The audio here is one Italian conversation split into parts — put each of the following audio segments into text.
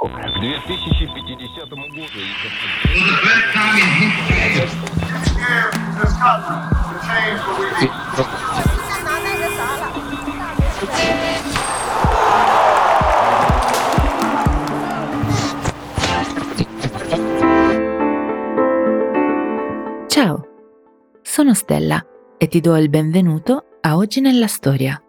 2050 году. Ciao, sono Stella e ti do il benvenuto a Oggi nella Storia.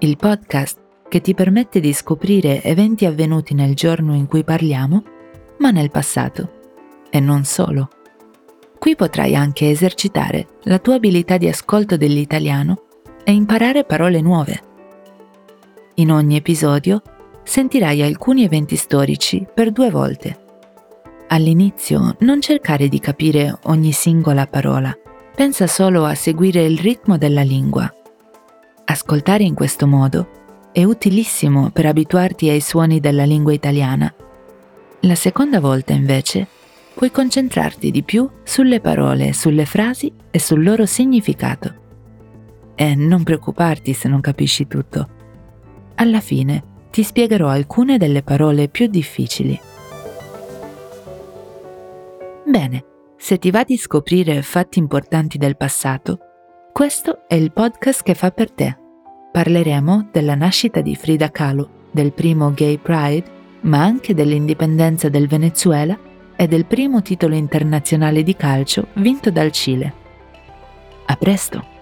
Il podcast che ti permette di scoprire eventi avvenuti nel giorno in cui parliamo, ma nel passato. E non solo. Qui potrai anche esercitare la tua abilità di ascolto dell'italiano e imparare parole nuove. In ogni episodio sentirai alcuni eventi storici per due volte. All'inizio non cercare di capire ogni singola parola, pensa solo a seguire il ritmo della lingua. Ascoltare in questo modo è utilissimo per abituarti ai suoni della lingua italiana. La seconda volta, invece, puoi concentrarti di più sulle parole, sulle frasi e sul loro significato. E non preoccuparti se non capisci tutto. Alla fine ti spiegherò alcune delle parole più difficili. Bene, se ti va di scoprire fatti importanti del passato, questo è il podcast che fa per te parleremo della nascita di Frida Kahlo, del primo Gay Pride, ma anche dell'indipendenza del Venezuela e del primo titolo internazionale di calcio vinto dal Cile. A presto!